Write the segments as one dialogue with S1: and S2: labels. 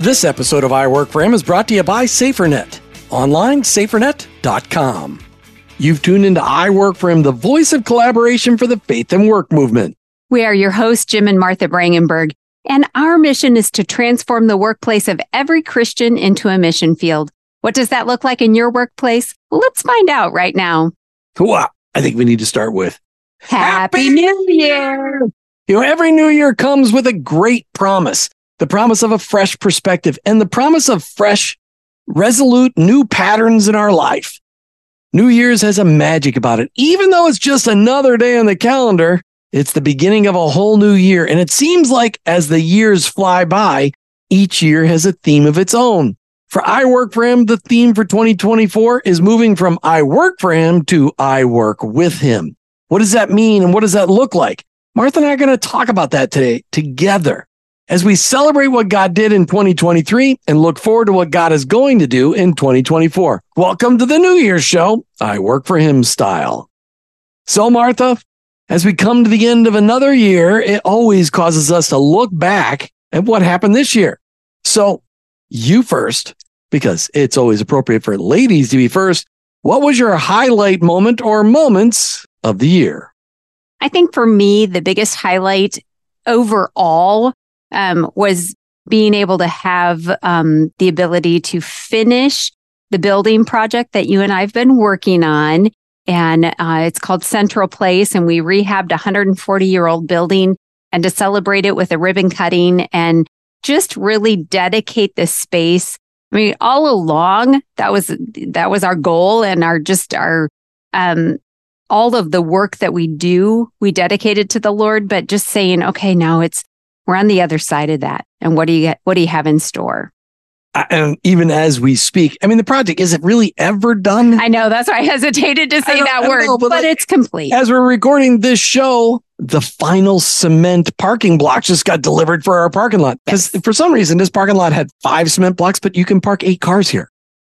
S1: This episode of I Work for Him is brought to you by SaferNet. Online, safernet.com. You've tuned into I Work for Him, the voice of collaboration for the faith and work movement.
S2: We are your hosts, Jim and Martha Brangenberg, and our mission is to transform the workplace of every Christian into a mission field. What does that look like in your workplace? Well, let's find out right now.
S1: Well, uh, I think we need to start with
S2: Happy, New Year!
S1: You know, every new year comes with a great promise the promise of a fresh perspective and the promise of fresh, resolute new patterns in our life. New Year's has a magic about it. Even though it's just another day on the calendar, it's the beginning of a whole new year. And it seems like as the years fly by, each year has a theme of its own. For I Work for Him, the theme for 2024 is moving from I work for Him to I work with Him. What does that mean and what does that look like? Martha and I are going to talk about that today together as we celebrate what God did in 2023 and look forward to what God is going to do in 2024. Welcome to the New Year's show. I work for him style. So, Martha, as we come to the end of another year, it always causes us to look back at what happened this year. So, you first, because it's always appropriate for ladies to be first. What was your highlight moment or moments of the year?
S2: I think for me, the biggest highlight overall um, was being able to have um, the ability to finish the building project that you and I've been working on. And uh, it's called Central Place. And we rehabbed a 140 year old building and to celebrate it with a ribbon cutting and just really dedicate this space. I mean, all along that was, that was our goal and our just our, um, all of the work that we do, we dedicated to the Lord, but just saying, okay, now it's we're on the other side of that. And what do you get? What do you have in store?
S1: and even as we speak, I mean, the project is it really ever done?
S2: I know that's why I hesitated to say that word, know, but, but like, it's complete.
S1: As we're recording this show, the final cement parking block just got delivered for our parking lot because yes. for some reason this parking lot had five cement blocks, but you can park eight cars here,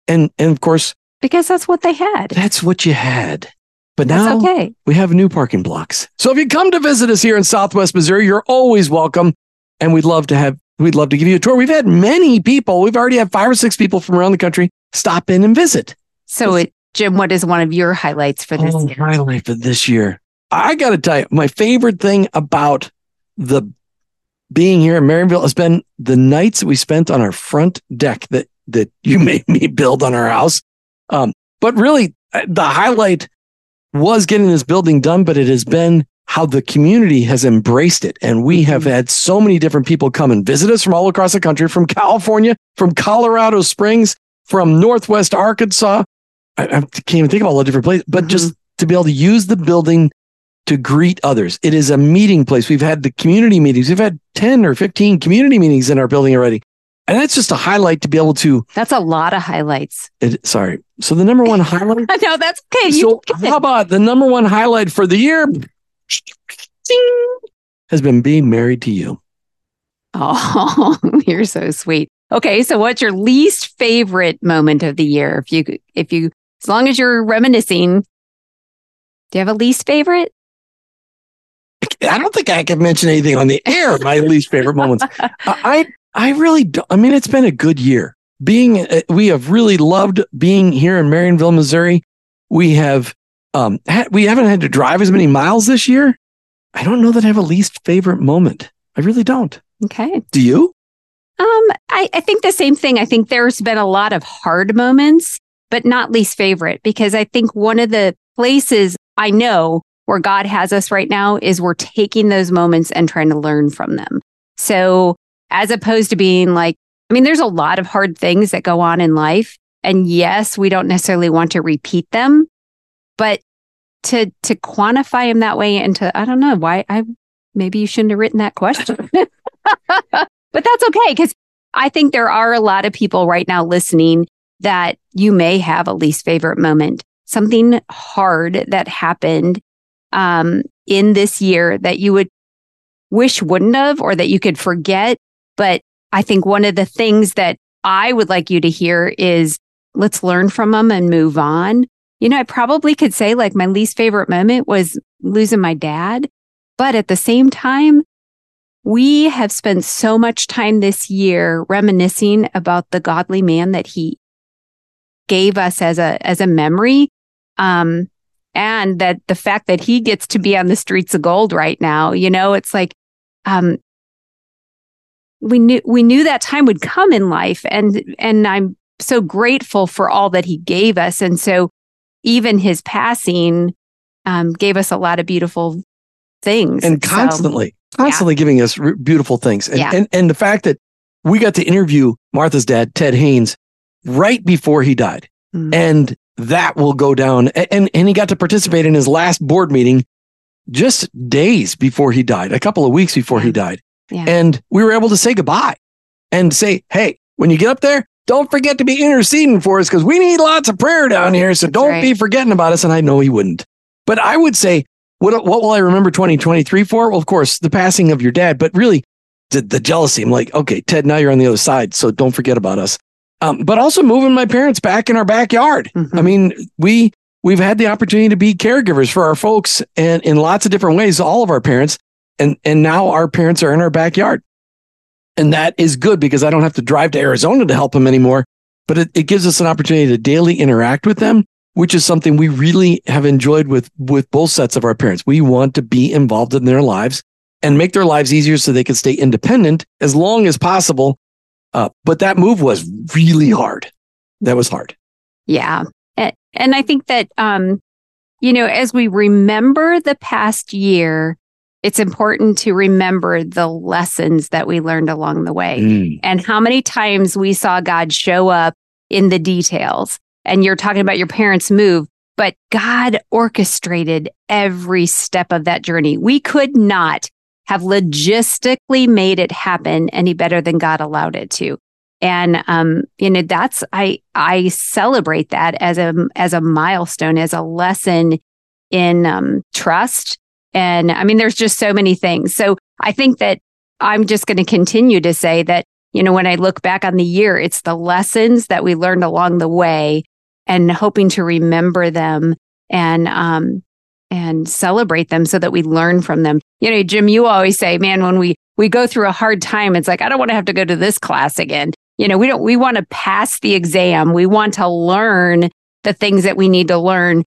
S1: and and of course
S2: because that's what they had.
S1: That's what you had. But now okay. we have new parking blocks. So if you come to visit us here in Southwest Missouri, you're always welcome and we'd love to have we'd love to give you a tour. We've had many people. We've already had five or six people from around the country stop in and visit.
S2: So, it, Jim, what is one of your highlights for this oh, year?
S1: Highlight for this year. I got to tell you, my favorite thing about the being here in Marionville has been the nights that we spent on our front deck that that you made me build on our house. Um, but really, uh, the highlight was getting this building done, but it has been how the community has embraced it. And we have mm-hmm. had so many different people come and visit us from all across the country, from California, from Colorado Springs, from Northwest Arkansas. I, I can't even think of all the different places, but mm-hmm. just to be able to use the building to greet others. It is a meeting place. We've had the community meetings. We've had 10 or 15 community meetings in our building already. And that's just a highlight to be able to.
S2: That's a lot of highlights.
S1: It, sorry. So the number one highlight.
S2: no, that's okay.
S1: So how about the number one highlight for the year? has been being married to you.
S2: Oh, you're so sweet. Okay, so what's your least favorite moment of the year? If you, if you, as long as you're reminiscing, do you have a least favorite?
S1: I don't think I can mention anything on the air. My least favorite moments. I, I really don't. I mean, it's been a good year. Being, uh, we have really loved being here in Marionville, Missouri. We have um, we haven't had to drive as many miles this year. I don't know that I have a least favorite moment. I really don't.
S2: Okay.
S1: Do you?
S2: Um, I, I think the same thing. I think there's been a lot of hard moments, but not least favorite, because I think one of the places I know where God has us right now is we're taking those moments and trying to learn from them. So as opposed to being like, I mean, there's a lot of hard things that go on in life. And yes, we don't necessarily want to repeat them, but to to quantify them that way and to I don't know why I maybe you shouldn't have written that question. but that's okay because I think there are a lot of people right now listening that you may have a least favorite moment, something hard that happened um, in this year that you would wish wouldn't have or that you could forget. But I think one of the things that I would like you to hear is let's learn from them and move on. You know, I probably could say like my least favorite moment was losing my dad. But at the same time, we have spent so much time this year reminiscing about the godly man that he gave us as a as a memory um and that the fact that he gets to be on the streets of gold right now you know it's like um we knew we knew that time would come in life and and I'm so grateful for all that he gave us. And so even his passing um, gave us a lot of beautiful things.
S1: And constantly so, constantly yeah. giving us r- beautiful things. And, yeah. and and the fact that we got to interview Martha's dad Ted Hains right before he died. Mm. and that will go down. And and he got to participate in his last board meeting just days before he died a couple of weeks before he died yeah. And we were able to say goodbye and say, hey, when you get up there, don't forget to be interceding for us because we need lots of prayer down here. So don't right. be forgetting about us. And I know he wouldn't. But I would say, what, what will I remember 2023 for? Well, of course, the passing of your dad, but really the, the jealousy. I'm like, okay, Ted, now you're on the other side. So don't forget about us. Um, but also moving my parents back in our backyard. Mm-hmm. I mean, we we've had the opportunity to be caregivers for our folks and in lots of different ways, all of our parents and and now our parents are in our backyard. And that is good because i don't have to drive to arizona to help them anymore. But it, it gives us an opportunity to daily interact with them which is something we really have enjoyed with with both sets of our parents. We want to be involved in their lives and make their lives easier so they can stay independent as long as possible. Uh, but that move was really hard. That was hard.
S2: Yeah. And i think that um you know as we remember the past year it's important to remember the lessons that we learned along the way mm. and how many times we saw God show up in the details. And you're talking about your parents' move, but God orchestrated every step of that journey. We could not have logistically made it happen any better than God allowed it to. And um, you know, that's I I celebrate that as a as a milestone, as a lesson in um, trust and I mean, there's just so many things. So I think that I'm just going to continue to say that, you know, when I look back on the year, it's the lessons that we learned along the way and hoping to remember them and, um, and celebrate them so that we learn from them. You know, Jim, you always say, man, when we, we go through a hard time, it's like, I don't want to have to go to this class again. You know, we don't, we want to pass the exam. We want to learn the things that we need to learn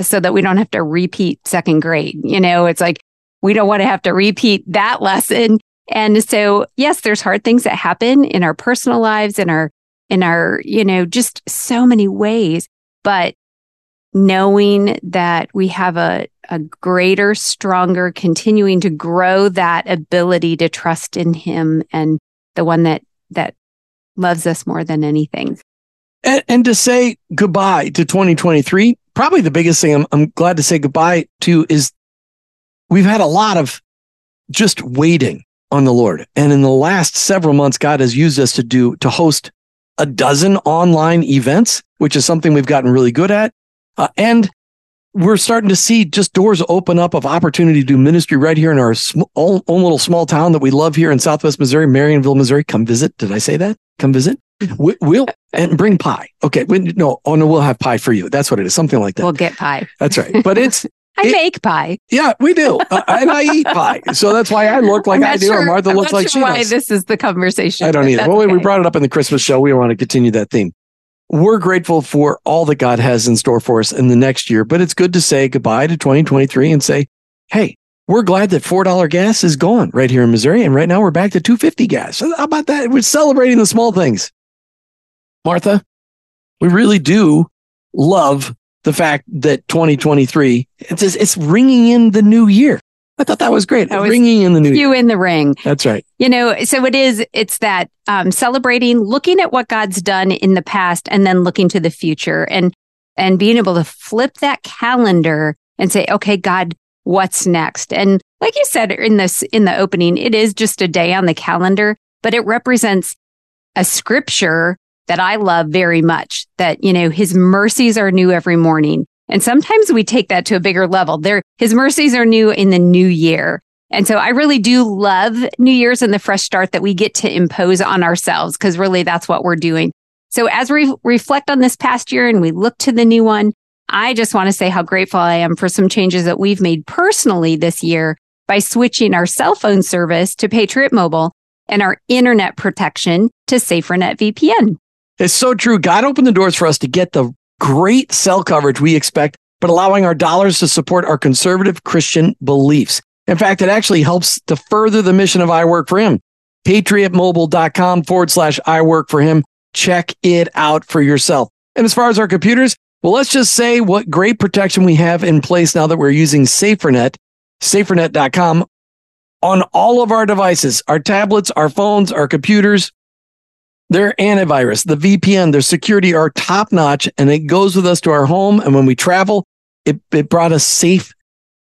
S2: so that we don't have to repeat second grade. You know, it's like we don't want to have to repeat that lesson. And so, yes, there's hard things that happen in our personal lives, in our, in our, you know, just so many ways. But knowing that we have a, a greater, stronger, continuing to grow that ability to trust in Him and the one that, that loves us more than anything.
S1: And, and to say goodbye to 2023 probably the biggest thing I'm, I'm glad to say goodbye to is we've had a lot of just waiting on the Lord. And in the last several months, God has used us to do, to host a dozen online events, which is something we've gotten really good at. Uh, and we're starting to see just doors open up of opportunity to do ministry right here in our sm- own, own little small town that we love here in Southwest Missouri, Marionville, Missouri. Come visit. Did I say that? Come visit. We, will and bring pie. Okay. We, no, oh no, we'll have pie for you. That's what it is. Something like that.
S2: We'll get pie.
S1: That's right. But it's
S2: I it, make pie.
S1: Yeah, we do, uh, and I eat pie. So that's why I look like I do, sure, and Martha looks like sure she
S2: why
S1: does.
S2: This is the conversation.
S1: I don't either. Well, okay. we brought it up in the Christmas show. We want to continue that theme. We're grateful for all that God has in store for us in the next year, but it's good to say goodbye to 2023 and say, hey, we're glad that $4 gas is gone right here in Missouri. And right now we're back to 250 gas. How about that? We're celebrating the small things. Martha, we really do love the fact that 2023, it's, it's ringing in the new year. I thought that was great. That was ringing in the new
S2: you in the ring.
S1: That's right.
S2: You know, so it is. It's that um, celebrating, looking at what God's done in the past, and then looking to the future, and and being able to flip that calendar and say, okay, God, what's next? And like you said in this in the opening, it is just a day on the calendar, but it represents a scripture that I love very much. That you know, His mercies are new every morning. And sometimes we take that to a bigger level. There, his mercies are new in the new year. And so I really do love New Year's and the fresh start that we get to impose on ourselves because really that's what we're doing. So as we reflect on this past year and we look to the new one, I just want to say how grateful I am for some changes that we've made personally this year by switching our cell phone service to Patriot Mobile and our internet protection to SaferNet VPN.
S1: It's so true. God opened the doors for us to get the great cell coverage we expect, but allowing our dollars to support our conservative Christian beliefs. In fact, it actually helps to further the mission of I Work for Him. PatriotMobile.com forward slash I Work for Him. Check it out for yourself. And as far as our computers, well, let's just say what great protection we have in place now that we're using SaferNet, safernet.com on all of our devices, our tablets, our phones, our computers. Their antivirus, the VPN, their security are top notch and it goes with us to our home. And when we travel, it, it brought us safe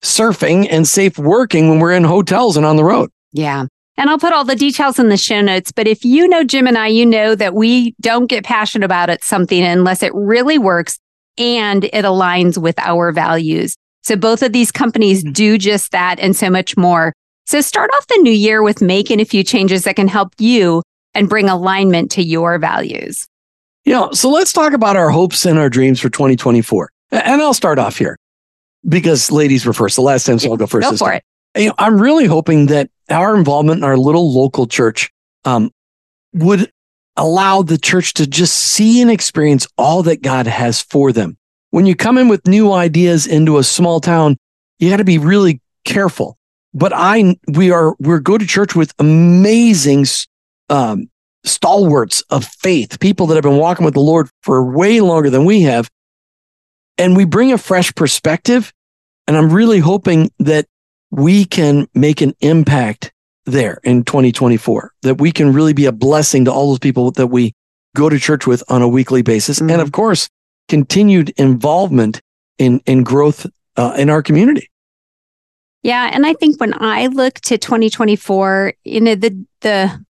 S1: surfing and safe working when we're in hotels and on the road.
S2: Yeah. And I'll put all the details in the show notes. But if you know Jim and I, you know that we don't get passionate about it, something unless it really works and it aligns with our values. So both of these companies mm-hmm. do just that and so much more. So start off the new year with making a few changes that can help you and bring alignment to your values.
S1: You know, so let's talk about our hopes and our dreams for 2024. And I'll start off here because ladies were first the last time, so I'll go first.
S2: Go for
S1: time.
S2: it.
S1: You know, I'm really hoping that our involvement in our little local church um, would allow the church to just see and experience all that God has for them. When you come in with new ideas into a small town, you got to be really careful. But I, we are, we're go to church with amazing um, stalwarts of faith, people that have been walking with the Lord for way longer than we have. And we bring a fresh perspective. And I'm really hoping that we can make an impact there in 2024, that we can really be a blessing to all those people that we go to church with on a weekly basis. Mm-hmm. And of course, continued involvement in, in growth uh, in our community.
S2: Yeah. And I think when I look to 2024, you know, the, the,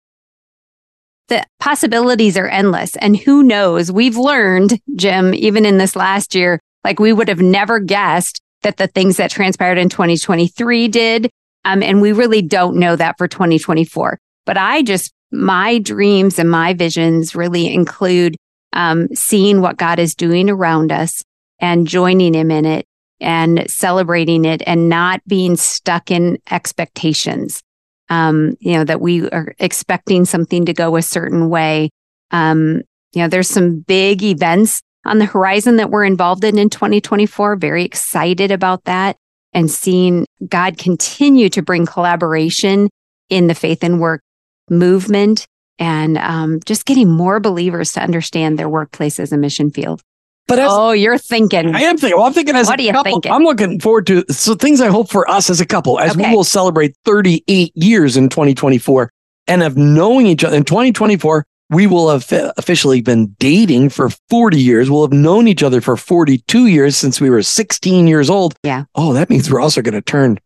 S2: the possibilities are endless. And who knows? We've learned, Jim, even in this last year, like we would have never guessed that the things that transpired in 2023 did. Um, and we really don't know that for 2024. But I just, my dreams and my visions really include um, seeing what God is doing around us and joining Him in it and celebrating it and not being stuck in expectations. Um, you know, that we are expecting something to go a certain way. Um, you know, there's some big events on the horizon that we're involved in in 2024. Very excited about that and seeing God continue to bring collaboration in the faith and work movement and um, just getting more believers to understand their workplace as a mission field. But as, oh, you're thinking.
S1: I am thinking. Well, I'm thinking as what a couple. Thinking? I'm looking forward to so things I hope for us as a couple as okay. we will celebrate 38 years in 2024 and of knowing each other in 2024 we will have officially been dating for 40 years. We'll have known each other for 42 years since we were 16 years old.
S2: Yeah.
S1: Oh, that means we're also going to turn.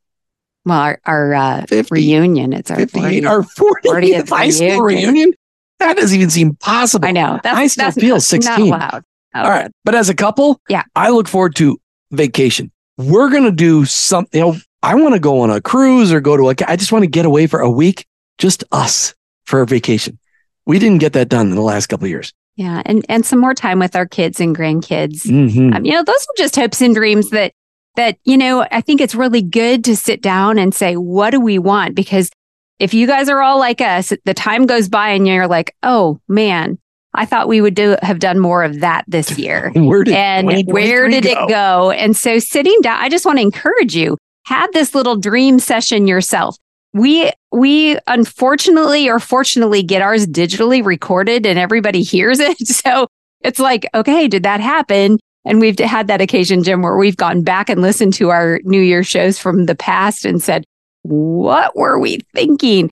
S2: Well, our, our uh, 50, reunion, it's our
S1: 58, 40th, our 40th, 40th high school reunion. That doesn't even seem possible.
S2: I know.
S1: That's, I still that's feel 16.
S2: Not.
S1: Okay. All right. But as a couple,
S2: yeah,
S1: I look forward to vacation. We're going to do something. You know, I want to go on a cruise or go to a, I just want to get away for a week, just us for a vacation. We didn't get that done in the last couple of years.
S2: Yeah, and and some more time with our kids and grandkids.
S1: Mm-hmm.
S2: Um, you know, those are just hopes and dreams that that you know. I think it's really good to sit down and say, what do we want? Because if you guys are all like us, the time goes by and you're like, oh man, I thought we would do have done more of that this year.
S1: where did,
S2: and where did go? it go? And so sitting down, I just want to encourage you, have this little dream session yourself we we unfortunately or fortunately get ours digitally recorded and everybody hears it. So it's like, okay, did that happen? And we've had that occasion, Jim, where we've gone back and listened to our New Year shows from the past and said, what were we thinking?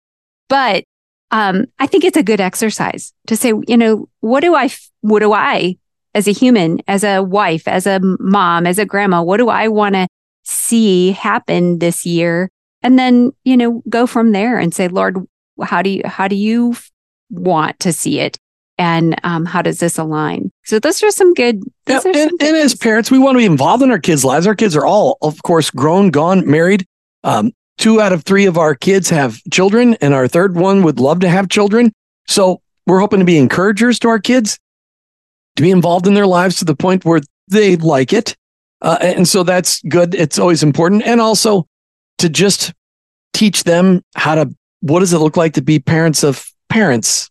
S2: But um, I think it's a good exercise to say, you know, what do I, what do I, as a human, as a wife, as a mom, as a grandma, what do I want to see happen this year? And then you know go from there and say lord how do you how do you want to see it? And um, how does this align? So those are some good
S1: yeah, and, some and as parents we want to be involved in our kids lives. Our kids are all of course grown gone married. Um, two out of three of our kids have children and our third one would love to have children. So we're hoping to be encouragers to our kids to be involved in their lives to the point where they like it. Uh, and so that's good. It's always important. And also to just teach them how to what does it look like to be parents of parents?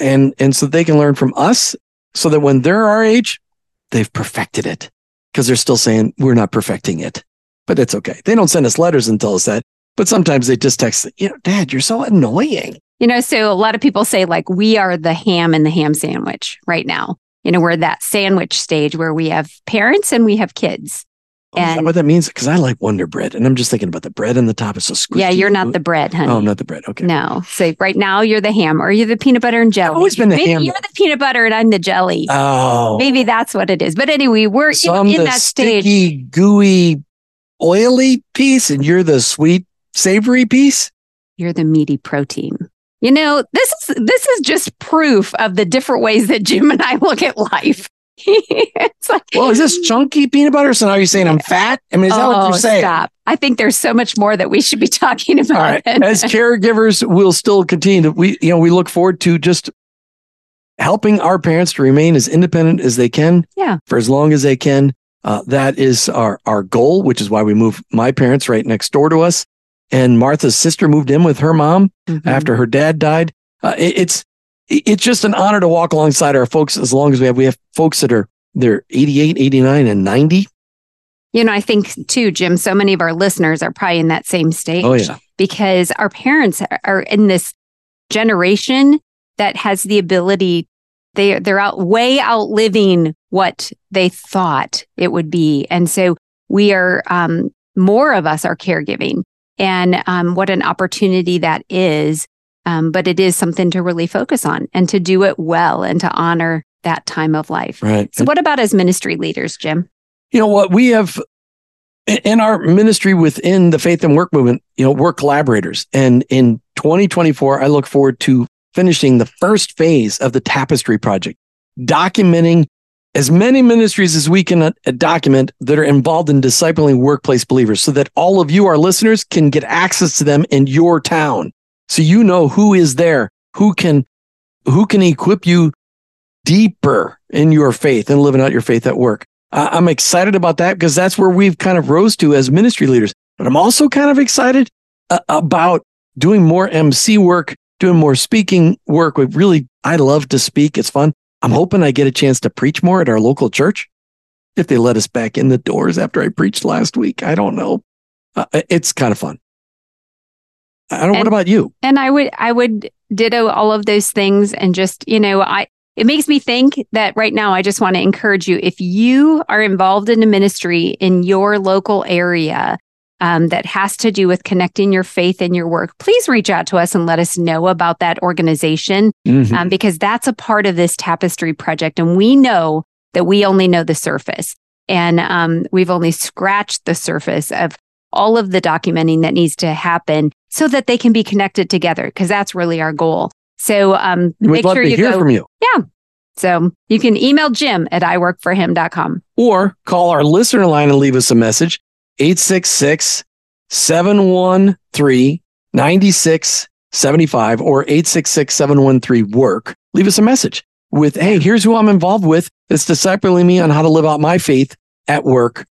S1: And and so they can learn from us so that when they're our age they've perfected it because they're still saying we're not perfecting it. But it's okay. They don't send us letters and tell us that but sometimes they just text you know dad you're so annoying
S2: you know so a lot of people say like we are the ham and the ham sandwich right now you know we're that sandwich stage where we have parents and we have kids
S1: Oh, is that what that means? Because I like Wonder Bread, and I'm just thinking about the bread and the top is so squishy.
S2: Yeah, you're not the bread, honey.
S1: Oh, I'm not the bread. Okay.
S2: No. So right now you're the ham, or you're the peanut butter and jelly.
S1: I've always been the
S2: Maybe
S1: ham.
S2: You're the peanut butter and I'm the jelly.
S1: Oh,
S2: Maybe that's what it is. But anyway, we're
S1: so
S2: in,
S1: I'm
S2: in
S1: the
S2: that stage.
S1: sticky, gooey, oily piece, and you're the sweet, savory piece.
S2: You're the meaty protein. You know, this is this is just proof of the different ways that Jim and I look at life. it's like,
S1: Well, is this chunky peanut butter? So now you're saying I'm fat? I mean, is that what
S2: oh,
S1: you're saying?
S2: stop. I think there's so much more that we should be talking about.
S1: All right. As caregivers, we'll still continue to we you know we look forward to just helping our parents to remain as independent as they can.
S2: Yeah.
S1: For as long as they can. Uh, that is our our goal, which is why we move my parents right next door to us, and Martha's sister moved in with her mom
S2: Mhm.
S1: after her dad died. Uh, it- it's it's just an honor to walk alongside our folks as long as we have we have folks that are they're 88, 89 and 90.
S2: You know, I think too, Jim, so many of our listeners are probably in that same stage.
S1: Oh yeah.
S2: Because our parents are- are in this generation that has the ability, they, they're out way outliving what they thought it would be. And so we are, um, more of us are caregiving and um, what an opportunity that is. Um, but it is something to really focus on and to do it well and to honor that time of life.
S1: Right.
S2: So, what about as ministry leaders, Jim?
S1: you know what we have in our ministry within the faith and work movement you know we're collaborators and in 2024 i look forward to finishing the first phase of the tapestry project documenting as many ministries as we can uh, document that are involved in discipling workplace believers so that all of you our listeners can get access to them in your town so you know who is there who can who can equip you deeper in your faith and living out your faith at work I- I'm excited about that because that's where we've kind of rose to as ministry leaders. But I'm also kind of excited uh, about doing more MC work, doing more speaking work. We really, I love to speak. It's fun. I'm hoping I get a chance to preach more at our local church if they let us back in the doors after I preached last week. I don't know. Uh, it's kind of fun. I don't know. What about you?
S2: And I would I would ditto all of those things and just, you know, I it makes me think that right now I just want to encourage you if you are involved in a ministry in your local area um, that has to do with connecting your faith and your work, please reach out to us and let us know about that organization
S1: Mhm.
S2: um, because that's a part of this tapestry project. And we know that we only know the surface and um, we've only scratched the surface of all of the documenting that needs to happen so that they can be connected together because that's really our goal. So um,
S1: We'd
S2: make
S1: love
S2: sure
S1: to
S2: you
S1: hear
S2: go.
S1: from you. Yeah.
S2: So you can email Jim at iworkforhim.com.
S1: or call our listener line and leave us a message 866 713 9675 or 866 713 work. Leave us a message with, hey, here's who I'm involved with that's discipling me on how to live out my faith at work.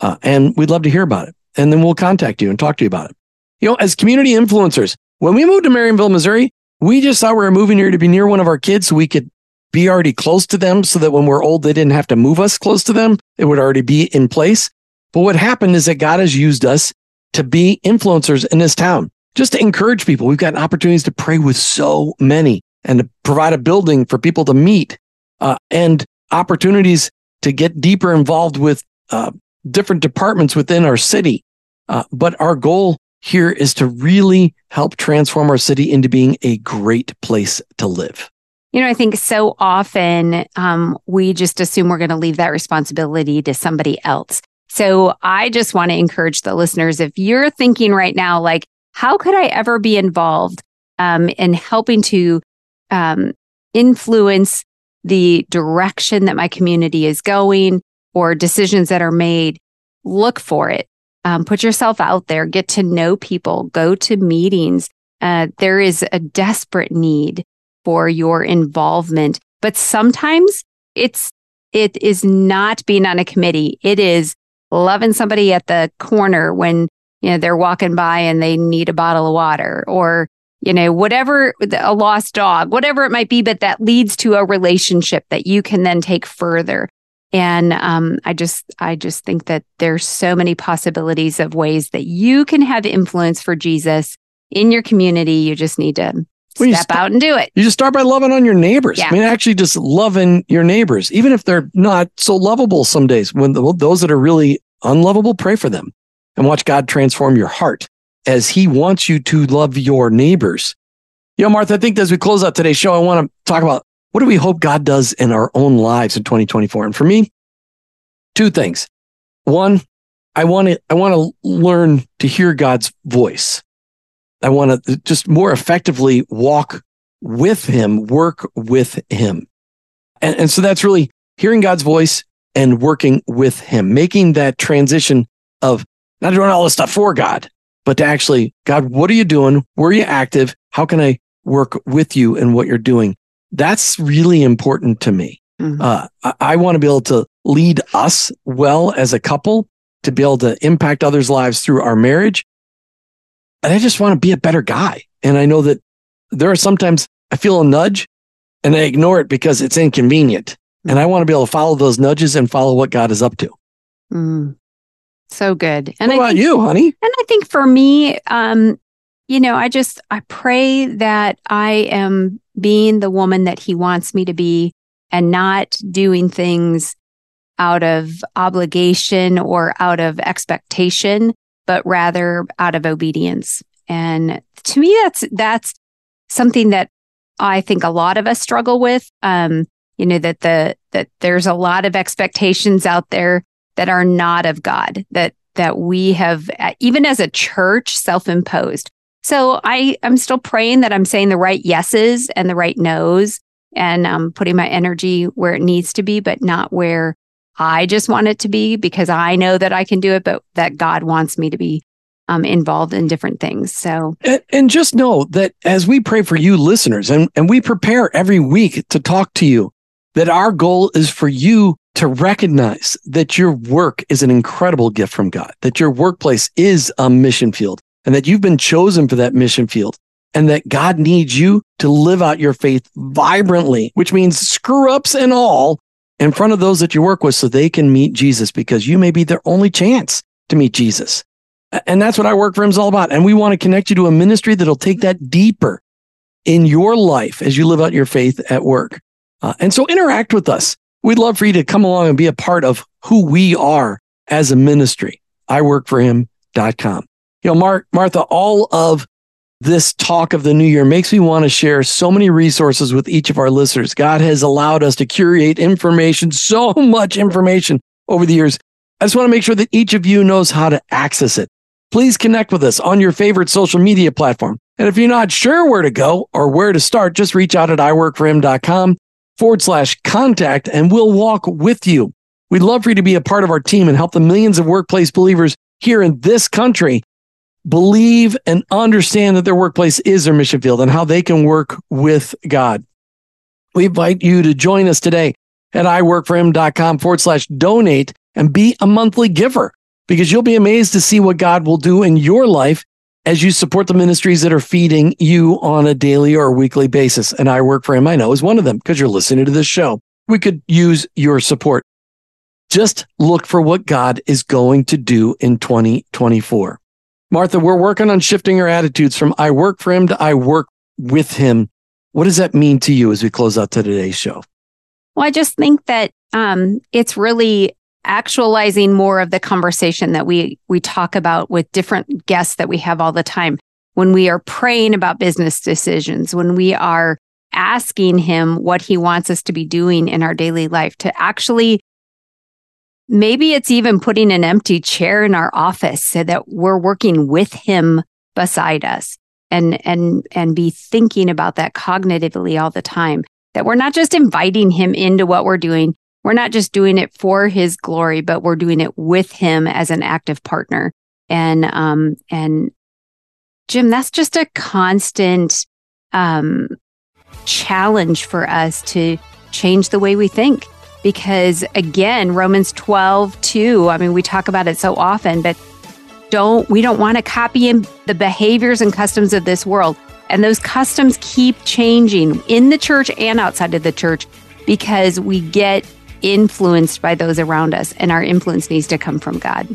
S1: Uh, and we'd love to hear about it. And then we'll contact you and talk to you about it. You know, as community influencers, when we moved to Marionville, Missouri, we just thought we were moving here to be near one of our kids so we could be already close to them so that when we're old, they didn't have to move us close to them. It would already be in place. But what happened is that God has used us to be influencers in this town, just to encourage people. We've got opportunities to pray with so many and to provide a building for people to meet uh, and opportunities to get deeper involved with uh, different departments within our city. Uh, but our goal here is to really help transform our city into being a great place to live.
S2: You know, I think so often um, we just assume we're going to leave that responsibility to somebody else. So I just want to encourage the listeners if you're thinking right now, like, how could I ever be involved um, in helping to um, influence the direction that my community is going or decisions that are made? Look for it. Um, put yourself out there, get to know people, go to meetings. Uh, there is a desperate need for your involvement. But sometimes it's it is not being on a committee. It is loving somebody at the corner when you know, they're walking by and they need a bottle of water or, you know, whatever a lost dog, whatever it might be, but that leads to a relationship that you can then take further. And um, I just, I just think that there's so many possibilities of ways that you can have influence for Jesus in your community. You just need to well, step out and do it.
S1: You just start by loving on your neighbors. Yeah. I mean, actually, just loving your neighbors, even if they're not so lovable some days. When the, those that are really unlovable, pray for them and watch God transform your heart as He wants you to love your neighbors. You know, Martha, I think as we close out today's show, I want to talk about what do we hope God does in our own lives in 2024? And for me, two things. One, I want to I want to learn to hear God's voice. I want to just more effectively walk with him, work with him. And, and so that's really hearing God's voice and working with him, making that transition of not doing all this stuff for God, but to actually, God, what are you doing? Where are you active? How can I work with you and what you're doing? That's really important to me. Mm-hmm. Uh, I, I want to be able to lead us well as a couple, to be able to impact others' lives through our marriage, and I just want to be a better guy. And I know that there are sometimes I feel a nudge and I ignore it because it's inconvenient. And I want to be able to follow those nudges and follow what God is up to.
S2: Mm, so good. And
S1: what about think, you, honey?
S2: And I think for me, um, you know, I just I pray that I am being the woman that He wants me to be, and not doing things out of obligation or out of expectation, but rather out of obedience. And to me, that's, that's something that I think a lot of us struggle with. Um, you know, that the, that there's a lot of expectations out there that are not of God, that, that we have, even as a church, self imposed. So I, I'm still praying that I'm saying the right yeses and the right nos and um, putting my energy where it needs to be, but not where I just want it to be because I know that I can do it, but that God wants me to be um, involved in different things. So,
S1: and, and, just know that as we pray for you listeners and, and we prepare every week to talk to you, that our goal is for you to recognize that your work is an incredible gift from God, that your workplace is a mission field and that you've been chosen for that mission field and that God needs you to live out your faith vibrantly, which means screw ups and all in front of those that you work with so they can meet Jesus because you may be their only chance to meet Jesus. And that's what I work for him is all about. And we want to connect you to a ministry that'll take that deeper in your life as you live out your faith at work. Uh, and so interact with us. We'd love for you to come along and be a part of who we are as a ministry. I work for him.com. You know, Mark, Martha, all of this talk of the new year makes me want to share so many resources with each of our listeners. God has allowed us to curate information, so much information over the years. I just want to make sure that each of you knows how to access it. Please connect with us on your favorite social media platform. And if you're not sure where to go or where to start, just reach out at iworkforhim.com forward slash contact and we'll walk with you. We'd love for you to be a part of our team and help the millions of workplace believers here in this country believe and understand that their workplace is their mission field and how they can work with God. We invite you to join us today at iworkforhim.com forward slash donate and be a monthly giver because you'll be amazed to see what God will do in your life as you support the ministries that are feeding you on a daily or weekly basis. And I work for him, I know, is one of them because you're listening to this show. We could use your support. Just look for what God is going to do in 2024. Martha, we're working on shifting our attitudes from I work for him to I work with him. What does that mean to you as we close out today's show?
S2: Well, I just think that um, it's really actualizing more of the conversation that we we talk about with different guests that we have all the time when we are praying about business decisions when we are asking him what he wants us to be doing in our daily life to actually Maybe it's even putting an empty chair in our office so that we're working with him beside us and and and be thinking about that cognitively all the time. That we're not just inviting him into what we're doing. We're not just doing it for his glory but we're doing it with him as an active partner. And um and jim that's just a constant um challenge for us to change the way we think because again, Romans 12, 2, I mean, we talk about it so often, but don't we don't want to copy in the behaviors and customs of this world. And those customs keep changing in the church and outside of the church because we get influenced by those around us and our influence needs to come from God.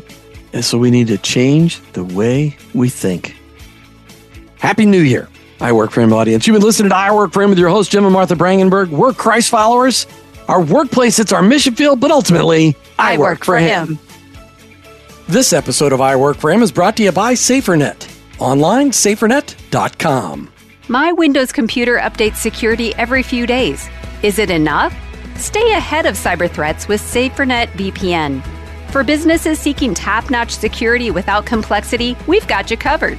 S1: And so we need to change the way we think. Happy New Year. I work for him audience. You've been listening to I Work for Him with your host, Jim and Martha Brangenberg. We're Christ followers. Our workplace, it's our mission field, but ultimately, I, I work, work, for him. him. This episode of I Work for Him is brought to you by SaferNet. Online, safernet.com.
S2: My Windows computer updates security every few days. Is it enough? Stay ahead of cyber threats with SaferNet VPN. For businesses seeking top notch security without complexity, we've got you covered.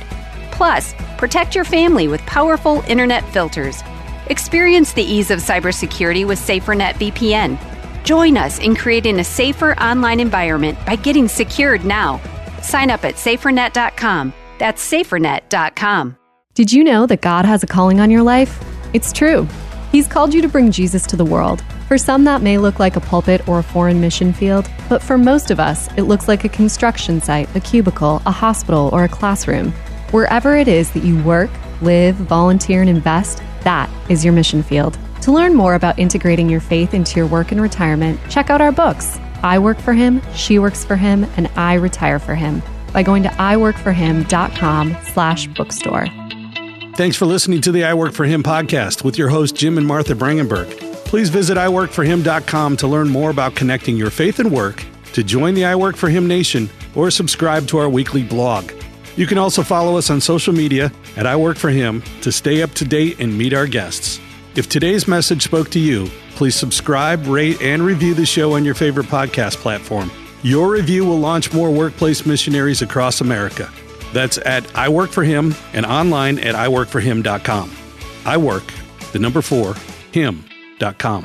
S2: Plus, protect your family with powerful internet filters. Experience the ease of cybersecurity with SaferNet VPN. Join us in creating a safer online environment by getting secured now. Sign up at safernet.com. That's safernet.com.
S3: Did you know that God has a calling on your life? It's true. He's called you to bring Jesus to the world. For some, that may look like a pulpit or a foreign mission field, but for most of us, it looks like a construction site, a cubicle, a hospital, or a classroom. Wherever it is that you work, live, volunteer, and invest, that is your mission field. To learn more about integrating your faith into your work and retirement, check out our books I Work for Him, She Works for Him, and I Retire for Him by going to iworkforhim.com slash bookstore.
S4: Thanks for listening to the I Work for Him podcast with your host, Jim and Martha Brangenberg. Please visit iworkforhim.com to learn more about connecting your faith and work, to join the I Work for Him Nation, or subscribe to our weekly blog. You can also follow us on social media at I Work For Him to stay up to date and meet our guests. If today's message spoke to you, please subscribe, rate, and review the show on your favorite podcast platform. Your review will launch more workplace missionaries across America. That's at I Work For Him and online at iworkforhim.com. I work, the number four, him.com.